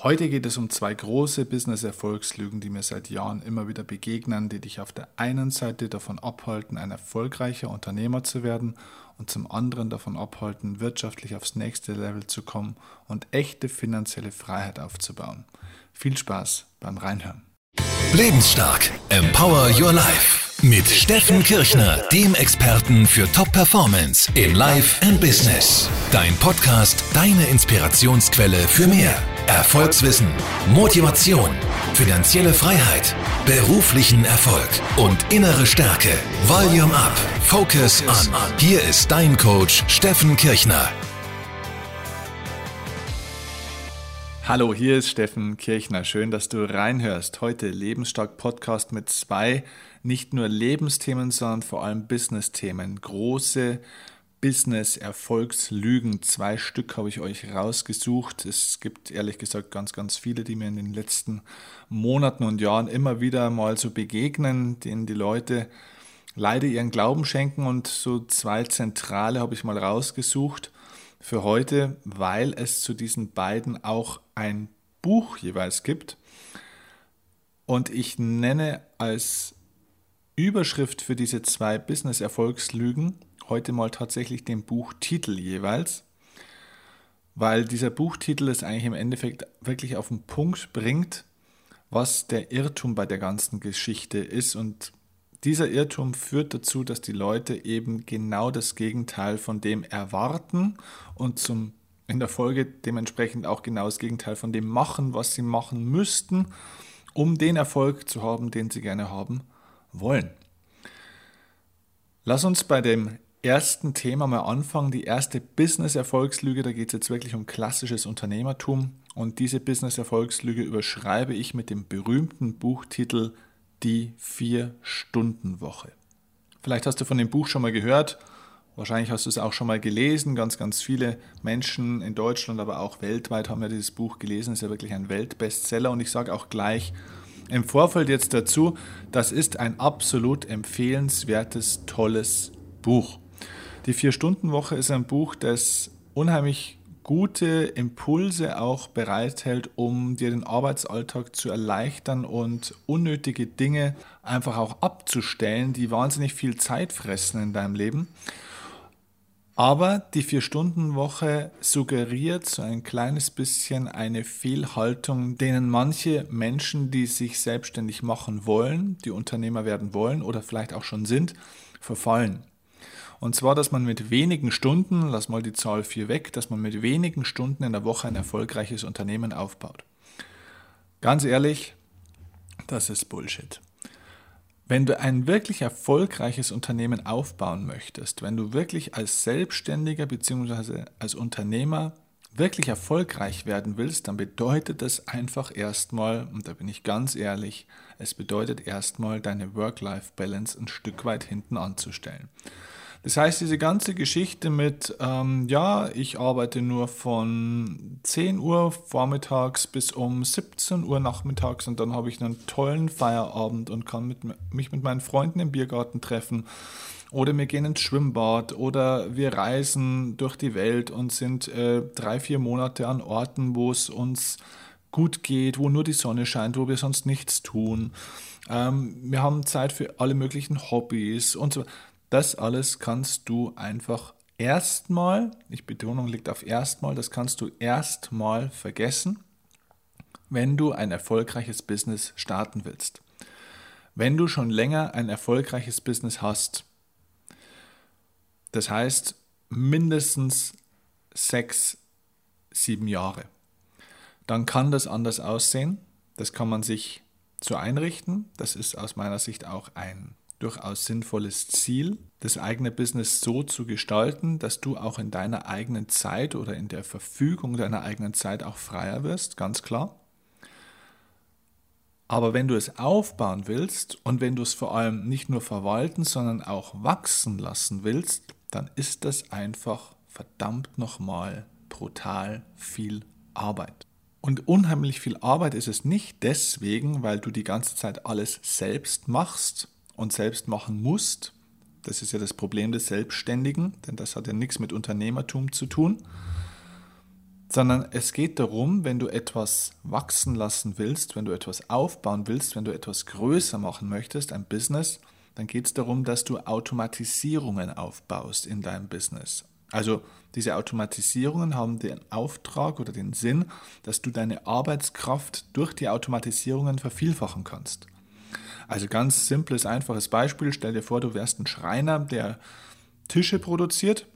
Heute geht es um zwei große Business-Erfolgslügen, die mir seit Jahren immer wieder begegnen, die dich auf der einen Seite davon abhalten, ein erfolgreicher Unternehmer zu werden und zum anderen davon abhalten, wirtschaftlich aufs nächste Level zu kommen und echte finanzielle Freiheit aufzubauen. Viel Spaß beim Reinhören. Lebensstark. Empower Your Life. Mit Steffen Kirchner, dem Experten für Top Performance in Life and Business. Dein Podcast, deine Inspirationsquelle für mehr. Erfolgswissen, Motivation, finanzielle Freiheit, beruflichen Erfolg und innere Stärke. Volume Up, Focus On. Hier ist dein Coach Steffen Kirchner. Hallo, hier ist Steffen Kirchner. Schön, dass du reinhörst. Heute Lebensstark Podcast mit zwei nicht nur Lebensthemen, sondern vor allem Business-Themen. Große Business-Erfolgslügen. Zwei Stück habe ich euch rausgesucht. Es gibt ehrlich gesagt ganz, ganz viele, die mir in den letzten Monaten und Jahren immer wieder mal so begegnen, denen die Leute leider ihren Glauben schenken. Und so zwei zentrale habe ich mal rausgesucht für heute, weil es zu diesen beiden auch ein Buch jeweils gibt. Und ich nenne als Überschrift für diese zwei Business-Erfolgslügen heute mal tatsächlich den Buchtitel jeweils, weil dieser Buchtitel es eigentlich im Endeffekt wirklich auf den Punkt bringt, was der Irrtum bei der ganzen Geschichte ist. Und dieser Irrtum führt dazu, dass die Leute eben genau das Gegenteil von dem erwarten und zum, in der Folge dementsprechend auch genau das Gegenteil von dem machen, was sie machen müssten, um den Erfolg zu haben, den sie gerne haben wollen. Lass uns bei dem ersten Thema mal anfangen. Die erste Business-Erfolgslüge, da geht es jetzt wirklich um klassisches Unternehmertum. Und diese Business-Erfolgslüge überschreibe ich mit dem berühmten Buchtitel die Vier-Stunden-Woche. Vielleicht hast du von dem Buch schon mal gehört, wahrscheinlich hast du es auch schon mal gelesen. Ganz, ganz viele Menschen in Deutschland, aber auch weltweit haben ja dieses Buch gelesen. Es ist ja wirklich ein Weltbestseller und ich sage auch gleich im Vorfeld jetzt dazu, das ist ein absolut empfehlenswertes, tolles Buch. Die Vier-Stunden-Woche ist ein Buch, das unheimlich gute Impulse auch bereithält, um dir den Arbeitsalltag zu erleichtern und unnötige Dinge einfach auch abzustellen, die wahnsinnig viel Zeit fressen in deinem Leben. Aber die Vier-Stunden-Woche suggeriert so ein kleines bisschen eine Fehlhaltung, denen manche Menschen, die sich selbstständig machen wollen, die Unternehmer werden wollen oder vielleicht auch schon sind, verfallen. Und zwar, dass man mit wenigen Stunden, lass mal die Zahl 4 weg, dass man mit wenigen Stunden in der Woche ein erfolgreiches Unternehmen aufbaut. Ganz ehrlich, das ist Bullshit. Wenn du ein wirklich erfolgreiches Unternehmen aufbauen möchtest, wenn du wirklich als Selbstständiger bzw. als Unternehmer wirklich erfolgreich werden willst, dann bedeutet das einfach erstmal, und da bin ich ganz ehrlich, es bedeutet erstmal deine Work-Life-Balance ein Stück weit hinten anzustellen. Das heißt, diese ganze Geschichte mit, ähm, ja, ich arbeite nur von 10 Uhr vormittags bis um 17 Uhr nachmittags und dann habe ich einen tollen Feierabend und kann mit, mich mit meinen Freunden im Biergarten treffen. Oder wir gehen ins Schwimmbad oder wir reisen durch die Welt und sind äh, drei, vier Monate an Orten, wo es uns gut geht, wo nur die Sonne scheint, wo wir sonst nichts tun. Ähm, wir haben Zeit für alle möglichen Hobbys und so. Das alles kannst du einfach erstmal, ich Betonung liegt auf erstmal, das kannst du erstmal vergessen, wenn du ein erfolgreiches Business starten willst. Wenn du schon länger ein erfolgreiches Business hast, das heißt mindestens sechs, sieben Jahre, dann kann das anders aussehen. Das kann man sich so einrichten. Das ist aus meiner Sicht auch ein durchaus sinnvolles Ziel, das eigene Business so zu gestalten, dass du auch in deiner eigenen Zeit oder in der Verfügung deiner eigenen Zeit auch freier wirst, ganz klar. Aber wenn du es aufbauen willst und wenn du es vor allem nicht nur verwalten, sondern auch wachsen lassen willst, dann ist das einfach verdammt nochmal brutal viel Arbeit. Und unheimlich viel Arbeit ist es nicht deswegen, weil du die ganze Zeit alles selbst machst und selbst machen musst. Das ist ja das Problem des Selbstständigen, denn das hat ja nichts mit Unternehmertum zu tun. sondern es geht darum, wenn du etwas wachsen lassen willst, wenn du etwas aufbauen willst, wenn du etwas größer machen möchtest, ein Business, dann geht es darum, dass du Automatisierungen aufbaust in deinem Business. Also diese Automatisierungen haben den Auftrag oder den Sinn, dass du deine Arbeitskraft durch die Automatisierungen vervielfachen kannst. Also ganz simples, einfaches Beispiel. Stell dir vor, du wärst ein Schreiner, der Tische produziert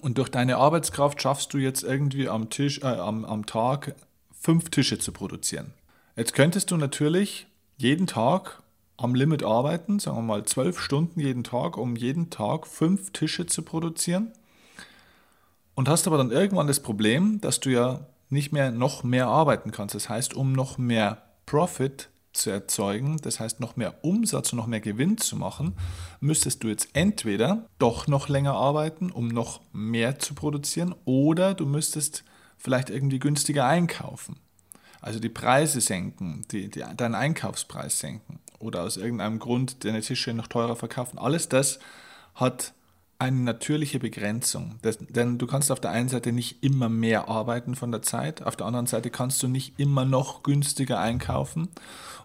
und durch deine Arbeitskraft schaffst du jetzt irgendwie am, Tisch, äh, am, am Tag fünf Tische zu produzieren. Jetzt könntest du natürlich jeden Tag am Limit arbeiten, sagen wir mal zwölf Stunden jeden Tag, um jeden Tag fünf Tische zu produzieren. Und hast aber dann irgendwann das Problem, dass du ja nicht mehr noch mehr arbeiten kannst. Das heißt, um noch mehr Profit zu erzeugen, das heißt noch mehr Umsatz und noch mehr Gewinn zu machen, müsstest du jetzt entweder doch noch länger arbeiten, um noch mehr zu produzieren, oder du müsstest vielleicht irgendwie günstiger einkaufen. Also die Preise senken, die, die, deinen Einkaufspreis senken oder aus irgendeinem Grund deine Tische noch teurer verkaufen. Alles das hat eine natürliche Begrenzung. Das, denn du kannst auf der einen Seite nicht immer mehr arbeiten von der Zeit, auf der anderen Seite kannst du nicht immer noch günstiger einkaufen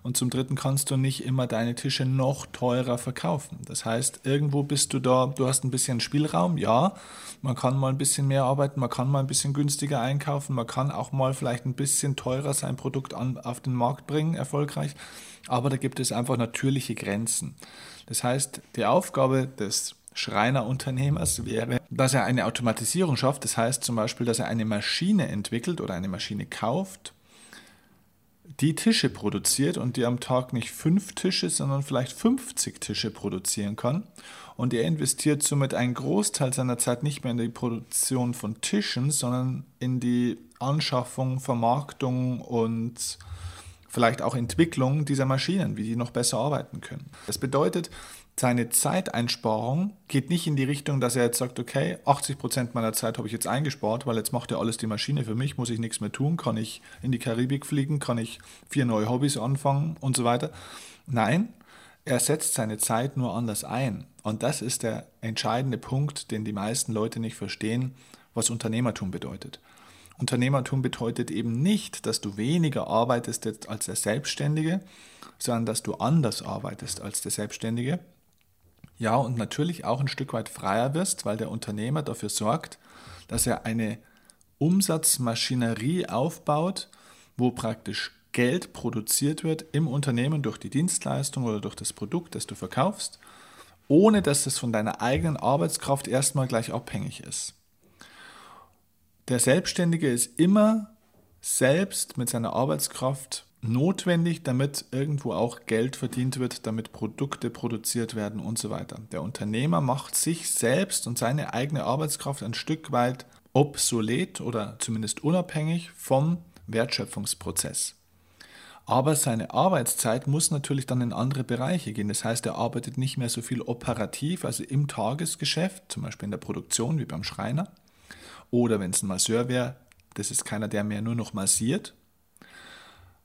und zum dritten kannst du nicht immer deine Tische noch teurer verkaufen. Das heißt, irgendwo bist du da, du hast ein bisschen Spielraum, ja, man kann mal ein bisschen mehr arbeiten, man kann mal ein bisschen günstiger einkaufen, man kann auch mal vielleicht ein bisschen teurer sein Produkt an, auf den Markt bringen, erfolgreich, aber da gibt es einfach natürliche Grenzen. Das heißt, die Aufgabe des Schreinerunternehmers wäre, dass er eine Automatisierung schafft. Das heißt zum Beispiel, dass er eine Maschine entwickelt oder eine Maschine kauft, die Tische produziert und die am Tag nicht fünf Tische, sondern vielleicht 50 Tische produzieren kann. Und er investiert somit einen Großteil seiner Zeit nicht mehr in die Produktion von Tischen, sondern in die Anschaffung, Vermarktung und vielleicht auch Entwicklung dieser Maschinen, wie die noch besser arbeiten können. Das bedeutet, seine Zeiteinsparung geht nicht in die Richtung, dass er jetzt sagt, okay, 80 Prozent meiner Zeit habe ich jetzt eingespart, weil jetzt macht ja alles die Maschine für mich, muss ich nichts mehr tun, kann ich in die Karibik fliegen, kann ich vier neue Hobbys anfangen und so weiter. Nein, er setzt seine Zeit nur anders ein. Und das ist der entscheidende Punkt, den die meisten Leute nicht verstehen, was Unternehmertum bedeutet. Unternehmertum bedeutet eben nicht, dass du weniger arbeitest als der Selbstständige, sondern dass du anders arbeitest als der Selbstständige ja, und natürlich auch ein Stück weit freier wirst, weil der Unternehmer dafür sorgt, dass er eine Umsatzmaschinerie aufbaut, wo praktisch Geld produziert wird im Unternehmen durch die Dienstleistung oder durch das Produkt, das du verkaufst, ohne dass es von deiner eigenen Arbeitskraft erstmal gleich abhängig ist. Der Selbstständige ist immer selbst mit seiner Arbeitskraft notwendig, damit irgendwo auch Geld verdient wird, damit Produkte produziert werden und so weiter. Der Unternehmer macht sich selbst und seine eigene Arbeitskraft ein Stück weit obsolet oder zumindest unabhängig vom Wertschöpfungsprozess. Aber seine Arbeitszeit muss natürlich dann in andere Bereiche gehen. Das heißt, er arbeitet nicht mehr so viel operativ, also im Tagesgeschäft, zum Beispiel in der Produktion wie beim Schreiner. Oder wenn es ein Masseur wäre, das ist keiner, der mehr nur noch massiert,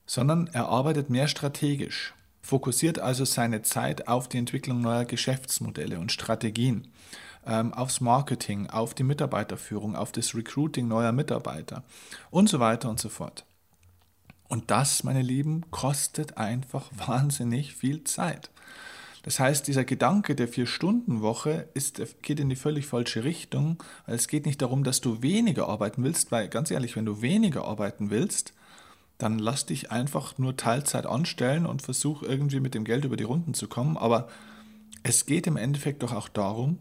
sondern er arbeitet mehr strategisch, fokussiert also seine Zeit auf die Entwicklung neuer Geschäftsmodelle und Strategien, ähm, aufs Marketing, auf die Mitarbeiterführung, auf das Recruiting neuer Mitarbeiter und so weiter und so fort. Und das, meine Lieben, kostet einfach wahnsinnig viel Zeit. Das heißt, dieser Gedanke der Vier-Stunden-Woche geht in die völlig falsche Richtung, es geht nicht darum, dass du weniger arbeiten willst, weil ganz ehrlich, wenn du weniger arbeiten willst, dann lass dich einfach nur Teilzeit anstellen und versuch irgendwie mit dem Geld über die Runden zu kommen. Aber es geht im Endeffekt doch auch darum,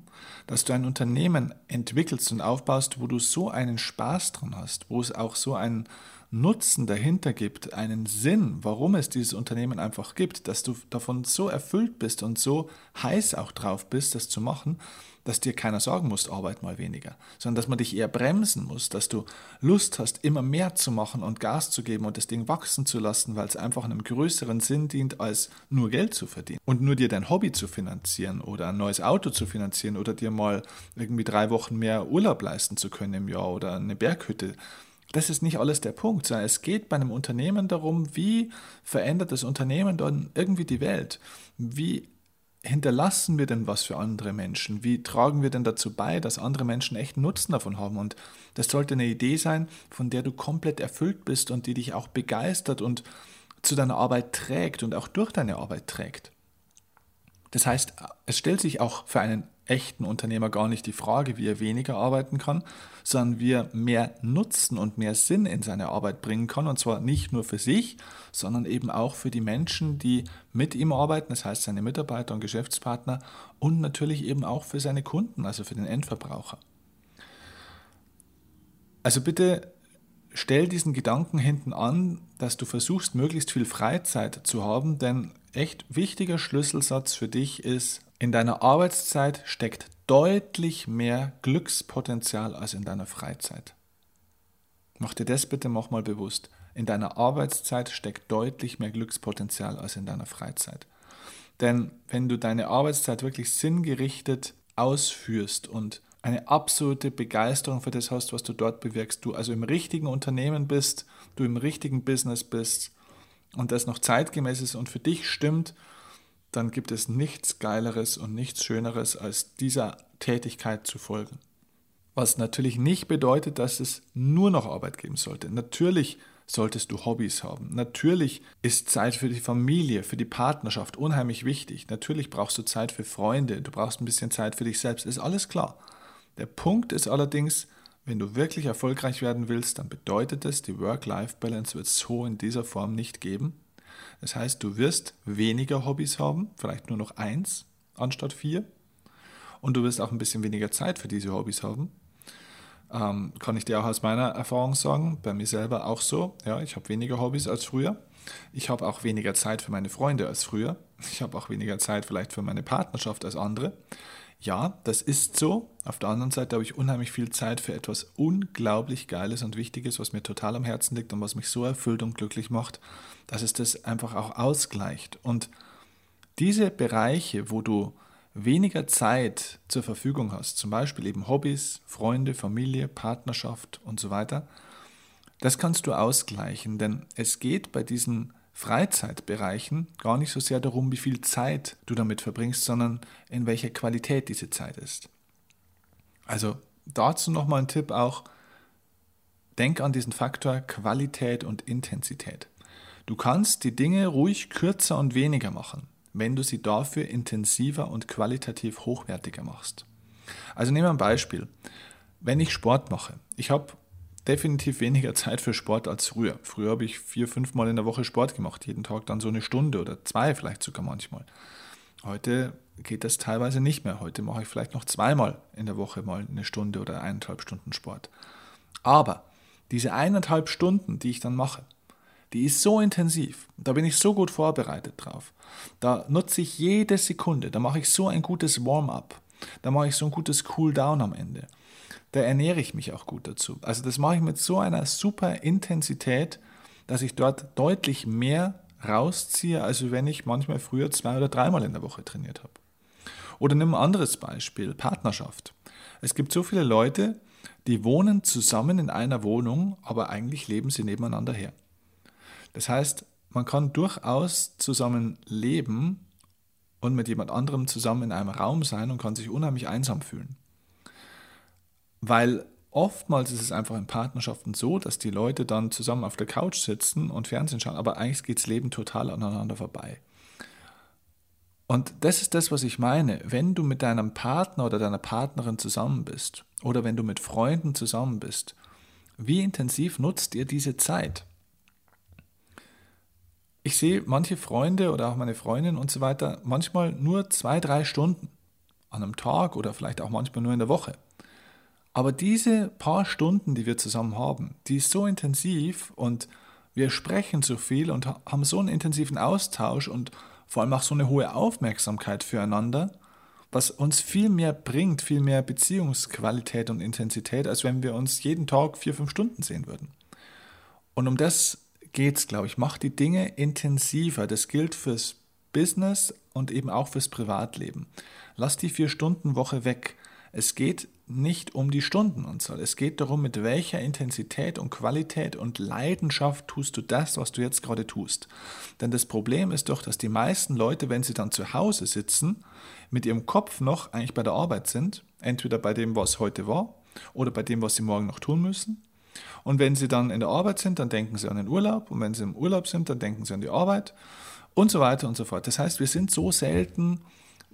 dass du ein Unternehmen entwickelst und aufbaust, wo du so einen Spaß dran hast, wo es auch so einen Nutzen dahinter gibt, einen Sinn, warum es dieses Unternehmen einfach gibt, dass du davon so erfüllt bist und so heiß auch drauf bist, das zu machen, dass dir keiner sagen muss, arbeit mal weniger, sondern dass man dich eher bremsen muss, dass du Lust hast, immer mehr zu machen und Gas zu geben und das Ding wachsen zu lassen, weil es einfach einem größeren Sinn dient, als nur Geld zu verdienen und nur dir dein Hobby zu finanzieren oder ein neues Auto zu finanzieren oder dir mal irgendwie drei Wochen mehr Urlaub leisten zu können im Jahr oder eine Berghütte. Das ist nicht alles der Punkt, sondern es geht bei einem Unternehmen darum, wie verändert das Unternehmen dann irgendwie die Welt? Wie hinterlassen wir denn was für andere Menschen? Wie tragen wir denn dazu bei, dass andere Menschen echt Nutzen davon haben? Und das sollte eine Idee sein, von der du komplett erfüllt bist und die dich auch begeistert und zu deiner Arbeit trägt und auch durch deine Arbeit trägt. Das heißt, es stellt sich auch für einen echten Unternehmer gar nicht die Frage, wie er weniger arbeiten kann, sondern wie er mehr Nutzen und mehr Sinn in seine Arbeit bringen kann. Und zwar nicht nur für sich, sondern eben auch für die Menschen, die mit ihm arbeiten, das heißt seine Mitarbeiter und Geschäftspartner und natürlich eben auch für seine Kunden, also für den Endverbraucher. Also bitte stell diesen Gedanken hinten an, dass du versuchst, möglichst viel Freizeit zu haben, denn echt wichtiger Schlüsselsatz für dich ist, in deiner Arbeitszeit steckt deutlich mehr Glückspotenzial als in deiner Freizeit. Mach dir das bitte nochmal bewusst. In deiner Arbeitszeit steckt deutlich mehr Glückspotenzial als in deiner Freizeit. Denn wenn du deine Arbeitszeit wirklich sinngerichtet ausführst und eine absolute Begeisterung für das hast, was du dort bewirkst, du also im richtigen Unternehmen bist, du im richtigen Business bist und das noch zeitgemäß ist und für dich stimmt, dann gibt es nichts Geileres und nichts Schöneres, als dieser Tätigkeit zu folgen. Was natürlich nicht bedeutet, dass es nur noch Arbeit geben sollte. Natürlich solltest du Hobbys haben. Natürlich ist Zeit für die Familie, für die Partnerschaft unheimlich wichtig. Natürlich brauchst du Zeit für Freunde, du brauchst ein bisschen Zeit für dich selbst, ist alles klar. Der Punkt ist allerdings, wenn du wirklich erfolgreich werden willst, dann bedeutet es, die Work-Life-Balance wird es so in dieser Form nicht geben. Das heißt, du wirst weniger Hobbys haben, vielleicht nur noch eins anstatt vier. Und du wirst auch ein bisschen weniger Zeit für diese Hobbys haben. Ähm, kann ich dir auch aus meiner Erfahrung sagen, bei mir selber auch so. Ja, ich habe weniger Hobbys als früher. Ich habe auch weniger Zeit für meine Freunde als früher. Ich habe auch weniger Zeit vielleicht für meine Partnerschaft als andere. Ja, das ist so. Auf der anderen Seite habe ich unheimlich viel Zeit für etwas unglaublich Geiles und Wichtiges, was mir total am Herzen liegt und was mich so erfüllt und glücklich macht, dass es das einfach auch ausgleicht. Und diese Bereiche, wo du weniger Zeit zur Verfügung hast, zum Beispiel eben Hobbys, Freunde, Familie, Partnerschaft und so weiter, das kannst du ausgleichen, denn es geht bei diesen Freizeitbereichen gar nicht so sehr darum, wie viel Zeit du damit verbringst, sondern in welcher Qualität diese Zeit ist. Also dazu nochmal ein Tipp auch, denk an diesen Faktor Qualität und Intensität. Du kannst die Dinge ruhig kürzer und weniger machen, wenn du sie dafür intensiver und qualitativ hochwertiger machst. Also nehmen wir ein Beispiel. Wenn ich Sport mache, ich habe definitiv weniger Zeit für Sport als früher. Früher habe ich vier, fünf Mal in der Woche Sport gemacht, jeden Tag dann so eine Stunde oder zwei vielleicht sogar manchmal. Heute geht das teilweise nicht mehr. Heute mache ich vielleicht noch zweimal in der Woche mal eine Stunde oder eineinhalb Stunden Sport. Aber diese eineinhalb Stunden, die ich dann mache, die ist so intensiv, da bin ich so gut vorbereitet drauf. Da nutze ich jede Sekunde, da mache ich so ein gutes Warm-up, da mache ich so ein gutes Cool-Down am Ende da ernähre ich mich auch gut dazu. Also das mache ich mit so einer super Intensität, dass ich dort deutlich mehr rausziehe, als wenn ich manchmal früher zwei oder dreimal in der Woche trainiert habe. Oder nimm ein anderes Beispiel, Partnerschaft. Es gibt so viele Leute, die wohnen zusammen in einer Wohnung, aber eigentlich leben sie nebeneinander her. Das heißt, man kann durchaus zusammen leben und mit jemand anderem zusammen in einem Raum sein und kann sich unheimlich einsam fühlen. Weil oftmals ist es einfach in Partnerschaften so, dass die Leute dann zusammen auf der Couch sitzen und Fernsehen schauen, aber eigentlich geht das Leben total aneinander vorbei. Und das ist das, was ich meine. Wenn du mit deinem Partner oder deiner Partnerin zusammen bist oder wenn du mit Freunden zusammen bist, wie intensiv nutzt ihr diese Zeit? Ich sehe manche Freunde oder auch meine Freundin und so weiter manchmal nur zwei, drei Stunden an einem Tag oder vielleicht auch manchmal nur in der Woche. Aber diese paar Stunden, die wir zusammen haben, die ist so intensiv und wir sprechen so viel und haben so einen intensiven Austausch und vor allem auch so eine hohe Aufmerksamkeit füreinander, was uns viel mehr bringt, viel mehr Beziehungsqualität und Intensität, als wenn wir uns jeden Tag vier, fünf Stunden sehen würden. Und um das geht es, glaube ich. Mach die Dinge intensiver. Das gilt fürs Business und eben auch fürs Privatleben. Lass die Vier-Stunden-Woche weg. Es geht nicht um die Stundenanzahl. Es geht darum, mit welcher Intensität und Qualität und Leidenschaft tust du das, was du jetzt gerade tust. Denn das Problem ist doch, dass die meisten Leute, wenn sie dann zu Hause sitzen, mit ihrem Kopf noch eigentlich bei der Arbeit sind, entweder bei dem, was heute war, oder bei dem, was sie morgen noch tun müssen. Und wenn sie dann in der Arbeit sind, dann denken sie an den Urlaub. Und wenn sie im Urlaub sind, dann denken sie an die Arbeit und so weiter und so fort. Das heißt, wir sind so selten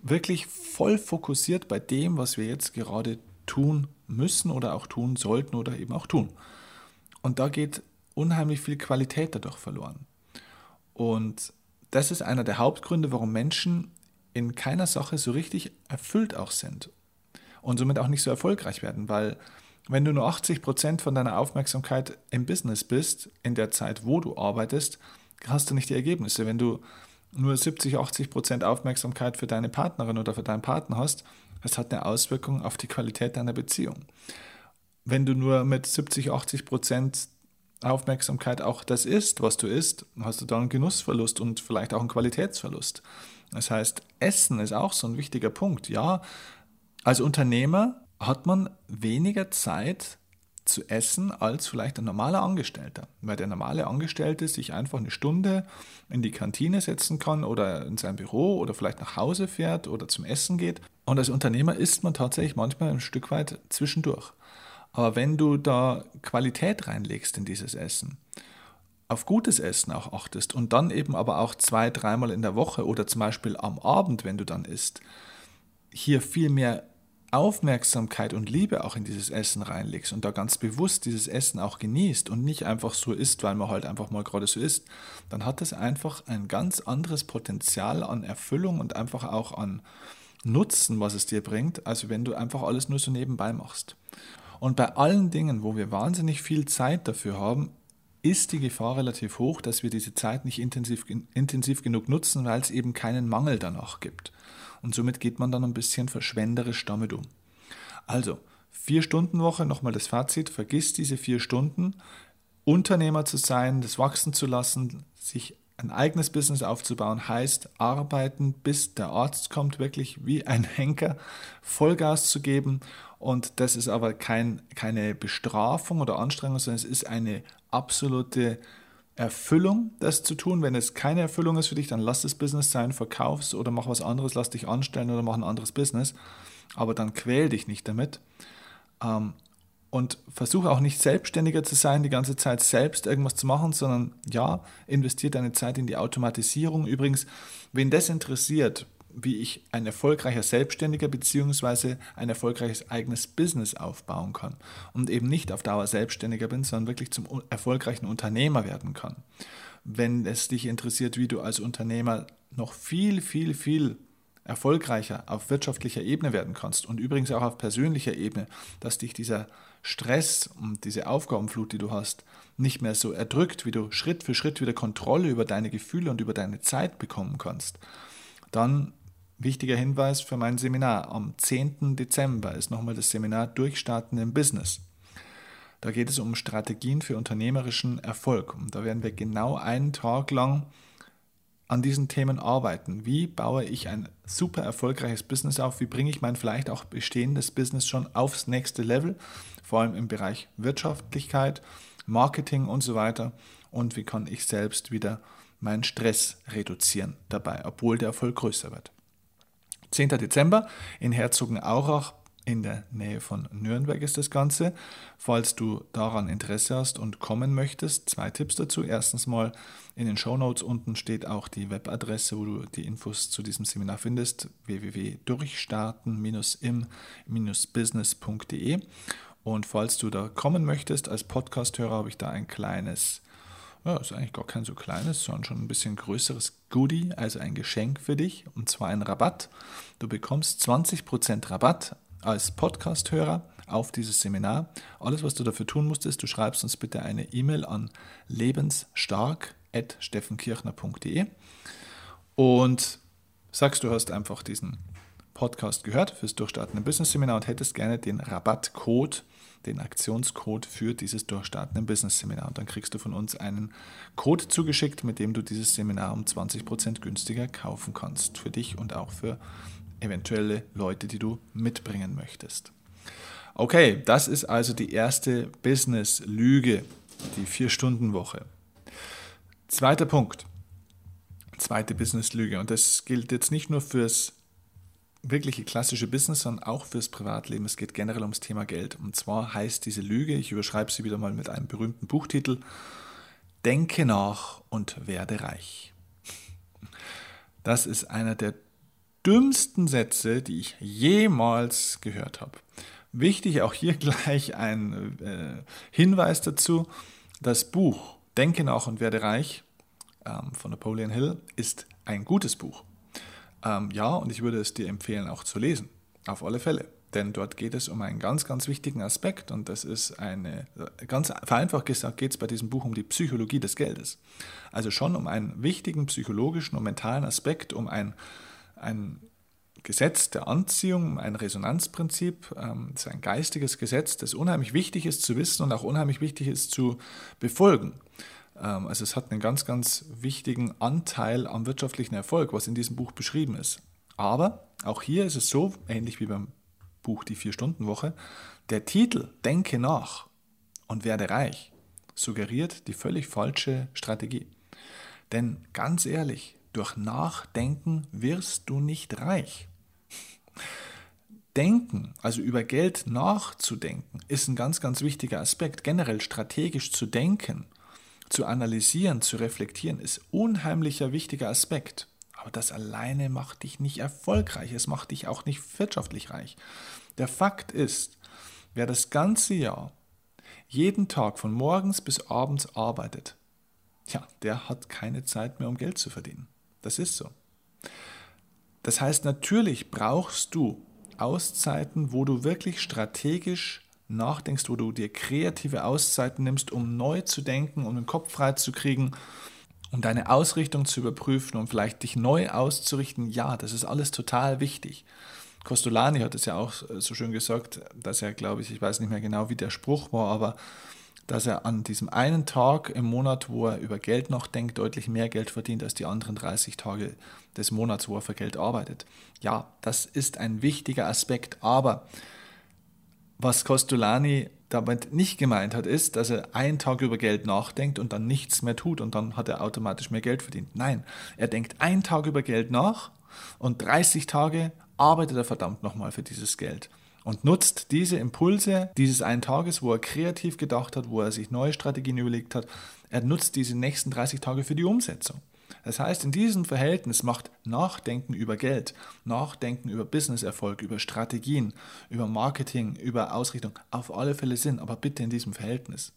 wirklich voll fokussiert bei dem, was wir jetzt gerade tun müssen oder auch tun sollten oder eben auch tun. Und da geht unheimlich viel Qualität dadurch verloren. Und das ist einer der Hauptgründe, warum Menschen in keiner Sache so richtig erfüllt auch sind und somit auch nicht so erfolgreich werden, weil wenn du nur 80 Prozent von deiner Aufmerksamkeit im Business bist, in der Zeit, wo du arbeitest, hast du nicht die Ergebnisse. Wenn du nur 70, 80 Prozent Aufmerksamkeit für deine Partnerin oder für deinen Partner hast, das hat eine Auswirkung auf die Qualität deiner Beziehung. Wenn du nur mit 70, 80 Prozent Aufmerksamkeit auch das isst, was du isst, hast du dann einen Genussverlust und vielleicht auch einen Qualitätsverlust. Das heißt, Essen ist auch so ein wichtiger Punkt. Ja, als Unternehmer hat man weniger Zeit zu essen als vielleicht ein normaler Angestellter. Weil der normale Angestellte sich einfach eine Stunde in die Kantine setzen kann oder in sein Büro oder vielleicht nach Hause fährt oder zum Essen geht. Und als Unternehmer isst man tatsächlich manchmal ein Stück weit zwischendurch. Aber wenn du da Qualität reinlegst in dieses Essen, auf gutes Essen auch achtest und dann eben aber auch zwei, dreimal in der Woche oder zum Beispiel am Abend, wenn du dann isst, hier viel mehr Aufmerksamkeit und Liebe auch in dieses Essen reinlegst und da ganz bewusst dieses Essen auch genießt und nicht einfach so isst, weil man halt einfach mal gerade so isst, dann hat es einfach ein ganz anderes Potenzial an Erfüllung und einfach auch an Nutzen, was es dir bringt, als wenn du einfach alles nur so nebenbei machst. Und bei allen Dingen, wo wir wahnsinnig viel Zeit dafür haben, ist die Gefahr relativ hoch, dass wir diese Zeit nicht intensiv, intensiv genug nutzen, weil es eben keinen Mangel danach gibt und somit geht man dann ein bisschen verschwenderisch damit um. Also, vier Stunden Woche, nochmal das Fazit, vergiss diese vier Stunden, Unternehmer zu sein, das wachsen zu lassen, sich ein eigenes Business aufzubauen, heißt arbeiten, bis der Arzt kommt, wirklich wie ein Henker, Vollgas zu geben. Und das ist aber kein, keine Bestrafung oder Anstrengung, sondern es ist eine absolute Erfüllung, das zu tun. Wenn es keine Erfüllung ist für dich, dann lass das Business sein, verkauf's oder mach was anderes, lass dich anstellen oder mach ein anderes Business. Aber dann quäl dich nicht damit. Ähm, und versuche auch nicht selbstständiger zu sein, die ganze Zeit selbst irgendwas zu machen, sondern ja, investiere deine Zeit in die Automatisierung. Übrigens, wen das interessiert, wie ich ein erfolgreicher Selbstständiger bzw. ein erfolgreiches eigenes Business aufbauen kann und eben nicht auf Dauer Selbstständiger bin, sondern wirklich zum erfolgreichen Unternehmer werden kann. Wenn es dich interessiert, wie du als Unternehmer noch viel, viel, viel erfolgreicher auf wirtschaftlicher Ebene werden kannst und übrigens auch auf persönlicher Ebene, dass dich dieser Stress und diese Aufgabenflut, die du hast, nicht mehr so erdrückt, wie du Schritt für Schritt wieder Kontrolle über deine Gefühle und über deine Zeit bekommen kannst, dann Wichtiger Hinweis für mein Seminar. Am 10. Dezember ist nochmal das Seminar Durchstarten im Business. Da geht es um Strategien für unternehmerischen Erfolg. Und da werden wir genau einen Tag lang an diesen Themen arbeiten. Wie baue ich ein super erfolgreiches Business auf? Wie bringe ich mein vielleicht auch bestehendes Business schon aufs nächste Level? Vor allem im Bereich Wirtschaftlichkeit, Marketing und so weiter. Und wie kann ich selbst wieder meinen Stress reduzieren dabei, obwohl der Erfolg größer wird. 10. Dezember in Herzogenaurach in der Nähe von Nürnberg ist das Ganze. Falls du daran Interesse hast und kommen möchtest, zwei Tipps dazu. Erstens mal in den Show Notes unten steht auch die Webadresse, wo du die Infos zu diesem Seminar findest, www.durchstarten-im-business.de. Und falls du da kommen möchtest als Podcasthörer, habe ich da ein kleines ja, ist eigentlich gar kein so kleines, sondern schon ein bisschen größeres Goodie, also ein Geschenk für dich, und zwar ein Rabatt. Du bekommst 20% Rabatt als Podcast-Hörer auf dieses Seminar. Alles, was du dafür tun musst, ist, du schreibst uns bitte eine E-Mail an lebensstark.steffenkirchner.de und sagst, du hast einfach diesen Podcast gehört fürs Durchstarten im Business Seminar und hättest gerne den Rabattcode den Aktionscode für dieses Durchstarten im Business Seminar. Und dann kriegst du von uns einen Code zugeschickt, mit dem du dieses Seminar um 20% günstiger kaufen kannst. Für dich und auch für eventuelle Leute, die du mitbringen möchtest. Okay, das ist also die erste Business-Lüge, die Vier-Stunden-Woche. Zweiter Punkt, zweite Business-Lüge. Und das gilt jetzt nicht nur fürs wirkliche klassische Business, sondern auch fürs Privatleben. Es geht generell ums Thema Geld. Und zwar heißt diese Lüge, ich überschreibe sie wieder mal mit einem berühmten Buchtitel, Denke nach und werde reich. Das ist einer der dümmsten Sätze, die ich jemals gehört habe. Wichtig auch hier gleich ein äh, Hinweis dazu. Das Buch Denke nach und werde reich ähm, von Napoleon Hill ist ein gutes Buch. Ähm, ja, und ich würde es dir empfehlen, auch zu lesen. Auf alle Fälle. Denn dort geht es um einen ganz, ganz wichtigen Aspekt und das ist eine, ganz vereinfacht gesagt, geht es bei diesem Buch um die Psychologie des Geldes. Also schon um einen wichtigen psychologischen und mentalen Aspekt, um ein, ein Gesetz der Anziehung, ein Resonanzprinzip. Ähm, ist ein geistiges Gesetz, das unheimlich wichtig ist zu wissen und auch unheimlich wichtig ist zu befolgen. Ähm, also es hat einen ganz, ganz wichtigen Anteil am wirtschaftlichen Erfolg, was in diesem Buch beschrieben ist. Aber auch hier ist es so, ähnlich wie beim Buch Die Vier-Stunden-Woche, der Titel Denke nach und werde reich suggeriert die völlig falsche Strategie. Denn ganz ehrlich, durch Nachdenken wirst du nicht reich. Denken, also über Geld nachzudenken, ist ein ganz, ganz wichtiger Aspekt. Generell strategisch zu denken, zu analysieren, zu reflektieren, ist unheimlicher wichtiger Aspekt. Aber das alleine macht dich nicht erfolgreich, es macht dich auch nicht wirtschaftlich reich. Der Fakt ist, wer das ganze Jahr jeden Tag von morgens bis abends arbeitet, ja, der hat keine Zeit mehr, um Geld zu verdienen. Das ist so. Das heißt, natürlich brauchst du Auszeiten, wo du wirklich strategisch nachdenkst, wo du dir kreative Auszeiten nimmst, um neu zu denken, um den Kopf frei zu kriegen, um deine Ausrichtung zu überprüfen, um vielleicht dich neu auszurichten. Ja, das ist alles total wichtig. Costolani hat es ja auch so schön gesagt, dass er, glaube ich, ich weiß nicht mehr genau, wie der Spruch war, aber dass er an diesem einen Tag im Monat, wo er über Geld nachdenkt, deutlich mehr Geld verdient als die anderen 30 Tage des Monats, wo er für Geld arbeitet. Ja, das ist ein wichtiger Aspekt, aber was Costolani damit nicht gemeint hat, ist, dass er einen Tag über Geld nachdenkt und dann nichts mehr tut und dann hat er automatisch mehr Geld verdient. Nein, er denkt einen Tag über Geld nach und 30 Tage arbeitet er verdammt nochmal für dieses Geld und nutzt diese Impulse dieses einen Tages, wo er kreativ gedacht hat, wo er sich neue Strategien überlegt hat, er nutzt diese nächsten 30 Tage für die Umsetzung. Das heißt, in diesem Verhältnis macht Nachdenken über Geld, Nachdenken über Businesserfolg, über Strategien, über Marketing, über Ausrichtung auf alle Fälle Sinn, aber bitte in diesem Verhältnis.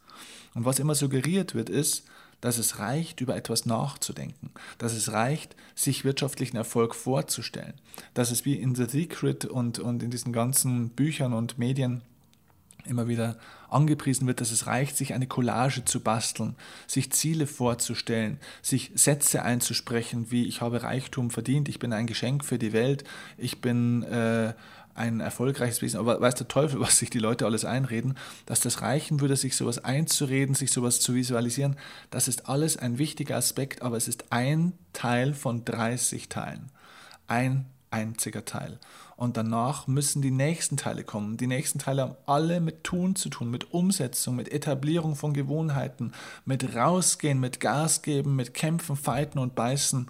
Und was immer suggeriert wird, ist, dass es reicht, über etwas nachzudenken, dass es reicht, sich wirtschaftlichen Erfolg vorzustellen, dass es wie in The Secret und, und in diesen ganzen Büchern und Medien immer wieder angepriesen wird, dass es reicht, sich eine Collage zu basteln, sich Ziele vorzustellen, sich Sätze einzusprechen, wie ich habe Reichtum verdient, ich bin ein Geschenk für die Welt, ich bin äh, ein erfolgreiches Wesen, aber weiß der Teufel, was sich die Leute alles einreden, dass das reichen würde, sich sowas einzureden, sich sowas zu visualisieren, das ist alles ein wichtiger Aspekt, aber es ist ein Teil von 30 Teilen. Ein einziger Teil. Und danach müssen die nächsten Teile kommen. Die nächsten Teile haben alle mit Tun zu tun, mit Umsetzung, mit Etablierung von Gewohnheiten, mit Rausgehen, mit Gas geben, mit Kämpfen, Fighten und Beißen.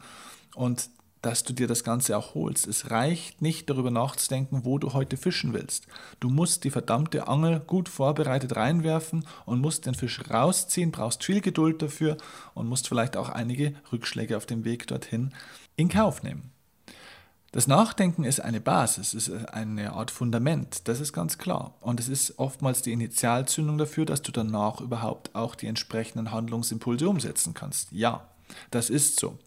Und dass du dir das Ganze auch holst. Es reicht nicht darüber nachzudenken, wo du heute fischen willst. Du musst die verdammte Angel gut vorbereitet reinwerfen und musst den Fisch rausziehen, brauchst viel Geduld dafür und musst vielleicht auch einige Rückschläge auf dem Weg dorthin in Kauf nehmen. Das Nachdenken ist eine Basis, ist eine Art Fundament, das ist ganz klar. Und es ist oftmals die Initialzündung dafür, dass du danach überhaupt auch die entsprechenden Handlungsimpulse umsetzen kannst. Ja, das ist so.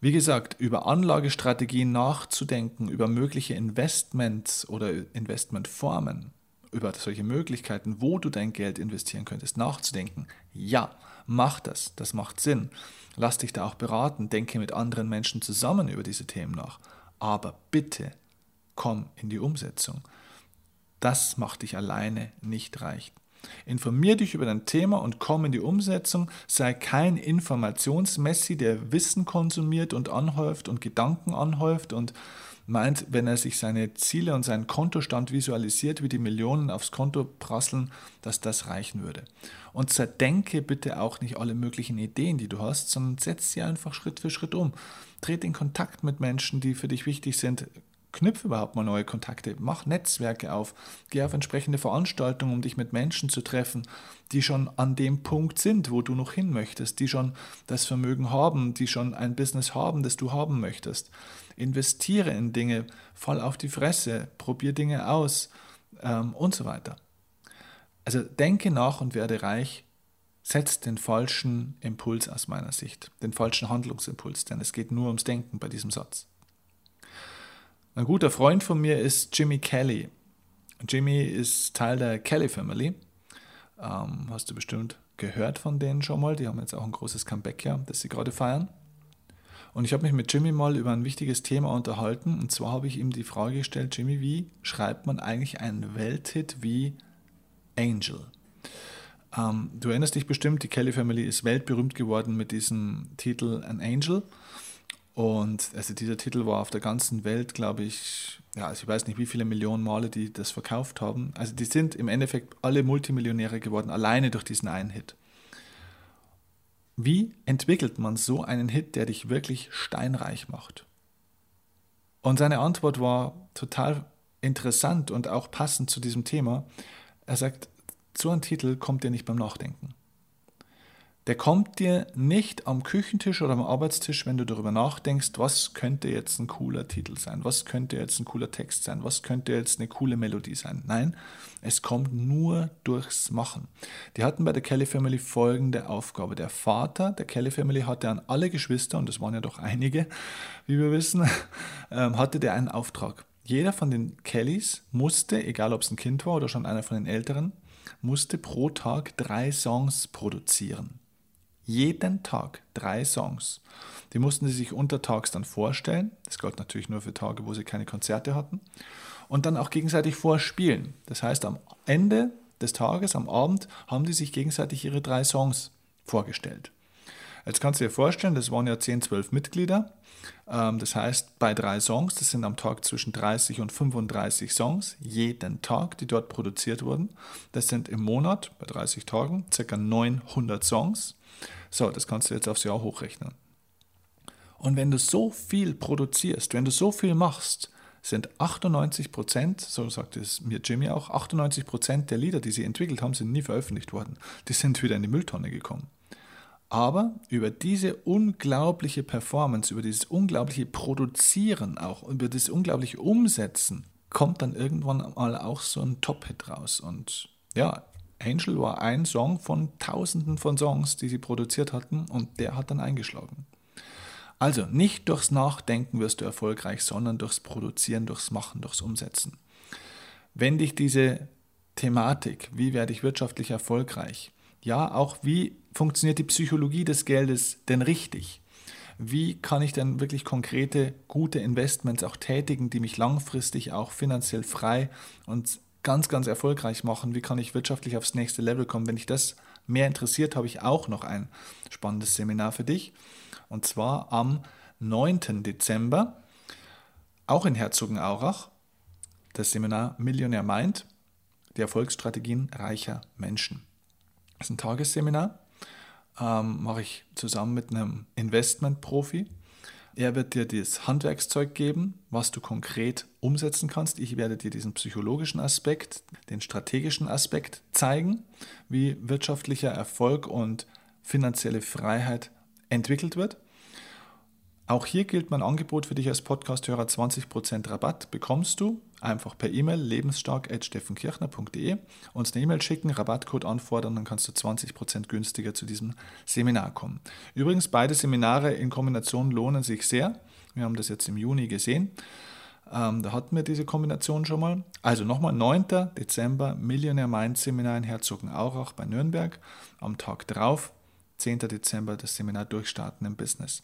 Wie gesagt, über Anlagestrategien nachzudenken, über mögliche Investments oder Investmentformen, über solche Möglichkeiten, wo du dein Geld investieren könntest, nachzudenken. Ja, mach das, das macht Sinn. Lass dich da auch beraten, denke mit anderen Menschen zusammen über diese Themen nach. Aber bitte komm in die Umsetzung. Das macht dich alleine nicht reich. Informier dich über dein Thema und komm in die Umsetzung. Sei kein Informationsmessi, der Wissen konsumiert und anhäuft und Gedanken anhäuft und meint, wenn er sich seine Ziele und seinen Kontostand visualisiert, wie die Millionen aufs Konto prasseln, dass das reichen würde. Und zerdenke bitte auch nicht alle möglichen Ideen, die du hast, sondern setz sie einfach Schritt für Schritt um. Tritt in Kontakt mit Menschen, die für dich wichtig sind. Knüpfe überhaupt mal neue Kontakte, mach Netzwerke auf, geh auf entsprechende Veranstaltungen, um dich mit Menschen zu treffen, die schon an dem Punkt sind, wo du noch hin möchtest, die schon das Vermögen haben, die schon ein Business haben, das du haben möchtest. Investiere in Dinge, fall auf die Fresse, probier Dinge aus ähm, und so weiter. Also denke nach und werde reich, setz den falschen Impuls aus meiner Sicht, den falschen Handlungsimpuls, denn es geht nur ums Denken bei diesem Satz. Ein guter Freund von mir ist Jimmy Kelly. Jimmy ist Teil der Kelly Family. Ähm, hast du bestimmt gehört von denen schon mal. Die haben jetzt auch ein großes Comeback ja, das sie gerade feiern. Und ich habe mich mit Jimmy mal über ein wichtiges Thema unterhalten. Und zwar habe ich ihm die Frage gestellt, Jimmy, wie schreibt man eigentlich einen Welthit wie Angel? Ähm, du erinnerst dich bestimmt, die Kelly Family ist weltberühmt geworden mit diesem Titel An Angel. Und also dieser Titel war auf der ganzen Welt, glaube ich, ja, also ich weiß nicht, wie viele Millionen Male die das verkauft haben. Also die sind im Endeffekt alle Multimillionäre geworden, alleine durch diesen einen Hit. Wie entwickelt man so einen Hit, der dich wirklich steinreich macht? Und seine Antwort war total interessant und auch passend zu diesem Thema. Er sagt, so ein Titel kommt dir nicht beim Nachdenken der kommt dir nicht am Küchentisch oder am Arbeitstisch, wenn du darüber nachdenkst, was könnte jetzt ein cooler Titel sein, was könnte jetzt ein cooler Text sein, was könnte jetzt eine coole Melodie sein. Nein, es kommt nur durchs Machen. Die hatten bei der Kelly Family folgende Aufgabe. Der Vater der Kelly Family hatte an alle Geschwister, und das waren ja doch einige, wie wir wissen, ähm, hatte der einen Auftrag. Jeder von den Kellys musste, egal ob es ein Kind war oder schon einer von den Älteren, musste pro Tag drei Songs produzieren jeden Tag drei Songs. Die mussten sie sich untertags dann vorstellen. Das galt natürlich nur für Tage, wo sie keine Konzerte hatten. Und dann auch gegenseitig vorspielen. Das heißt, am Ende des Tages, am Abend, haben die sich gegenseitig ihre drei Songs vorgestellt. Jetzt kannst du dir vorstellen, das waren ja 10, 12 Mitglieder. Ähm, das heißt, bei drei Songs, das sind am Tag zwischen 30 und 35 Songs, jeden Tag, die dort produziert wurden. Das sind im Monat, bei 30 Tagen, ca. 900 Songs. So, das kannst du jetzt aufs Jahr hochrechnen. Und wenn du so viel produzierst, wenn du so viel machst, sind 98 Prozent, so sagt es mir Jimmy auch, 98 Prozent der Lieder, die sie entwickelt haben, sind nie veröffentlicht worden. Die sind wieder in die Mülltonne gekommen. Aber über diese unglaubliche Performance, über dieses unglaubliche Produzieren auch, über das unglaubliche Umsetzen, kommt dann irgendwann mal auch so ein Top-Hit raus. Und ja, Angel war ein Song von tausenden von Songs, die sie produziert hatten und der hat dann eingeschlagen. Also nicht durchs Nachdenken wirst du erfolgreich, sondern durchs Produzieren, durchs Machen, durchs Umsetzen. Wenn dich diese Thematik, wie werde ich wirtschaftlich erfolgreich, ja auch wie funktioniert die Psychologie des Geldes denn richtig, wie kann ich denn wirklich konkrete, gute Investments auch tätigen, die mich langfristig auch finanziell frei und ganz, ganz erfolgreich machen? Wie kann ich wirtschaftlich aufs nächste Level kommen? Wenn dich das mehr interessiert, habe ich auch noch ein spannendes Seminar für dich. Und zwar am 9. Dezember, auch in Herzogenaurach, das Seminar Millionär Mind, die Erfolgsstrategien reicher Menschen. Das ist ein Tagesseminar, ähm, mache ich zusammen mit einem Investmentprofi. Er wird dir das Handwerkszeug geben, was du konkret umsetzen kannst. Ich werde dir diesen psychologischen Aspekt, den strategischen Aspekt zeigen, wie wirtschaftlicher Erfolg und finanzielle Freiheit entwickelt wird. Auch hier gilt mein Angebot für dich als Podcasthörer 20% Rabatt bekommst du einfach per E-Mail lebensstark.steffenkirchner.de uns eine E-Mail schicken, Rabattcode anfordern, dann kannst du 20% günstiger zu diesem Seminar kommen. Übrigens, beide Seminare in Kombination lohnen sich sehr. Wir haben das jetzt im Juni gesehen. Ähm, da hatten wir diese Kombination schon mal. Also nochmal 9. Dezember Millionär Mind Seminar in Herzogenaurach bei Nürnberg. Am Tag drauf, 10. Dezember, das Seminar Durchstarten im Business.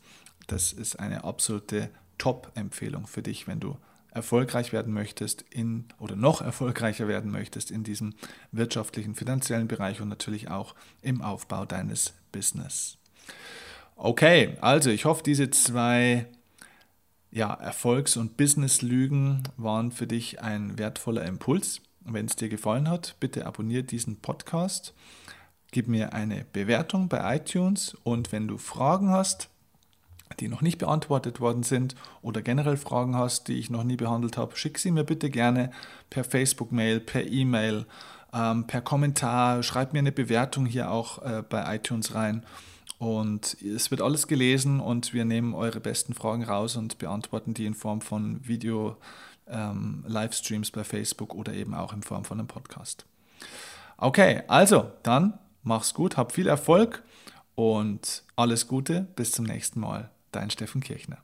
Das ist eine absolute Top-Empfehlung für dich, wenn du erfolgreich werden möchtest in oder noch erfolgreicher werden möchtest in diesem wirtschaftlichen, finanziellen Bereich und natürlich auch im Aufbau deines Business. Okay, also ich hoffe, diese zwei ja, Erfolgs- und Business-Lügen waren für dich ein wertvoller Impuls. Wenn es dir gefallen hat, bitte abonniere diesen Podcast, gib mir eine Bewertung bei iTunes und wenn du Fragen hast, die noch nicht beantwortet worden sind oder generell Fragen hast, die ich noch nie behandelt habe, schick sie mir bitte gerne per Facebook-Mail, per E-Mail, ähm, per Kommentar, schreib mir eine Bewertung hier auch äh, bei iTunes rein. Und es wird alles gelesen und wir nehmen eure besten Fragen raus und beantworten die in Form von Video, ähm, bei Facebook oder eben auch in Form von einem Podcast. Okay, also dann mach's gut, hab viel Erfolg und alles Gute. Bis zum nächsten Mal. Dein Steffen Kirchner.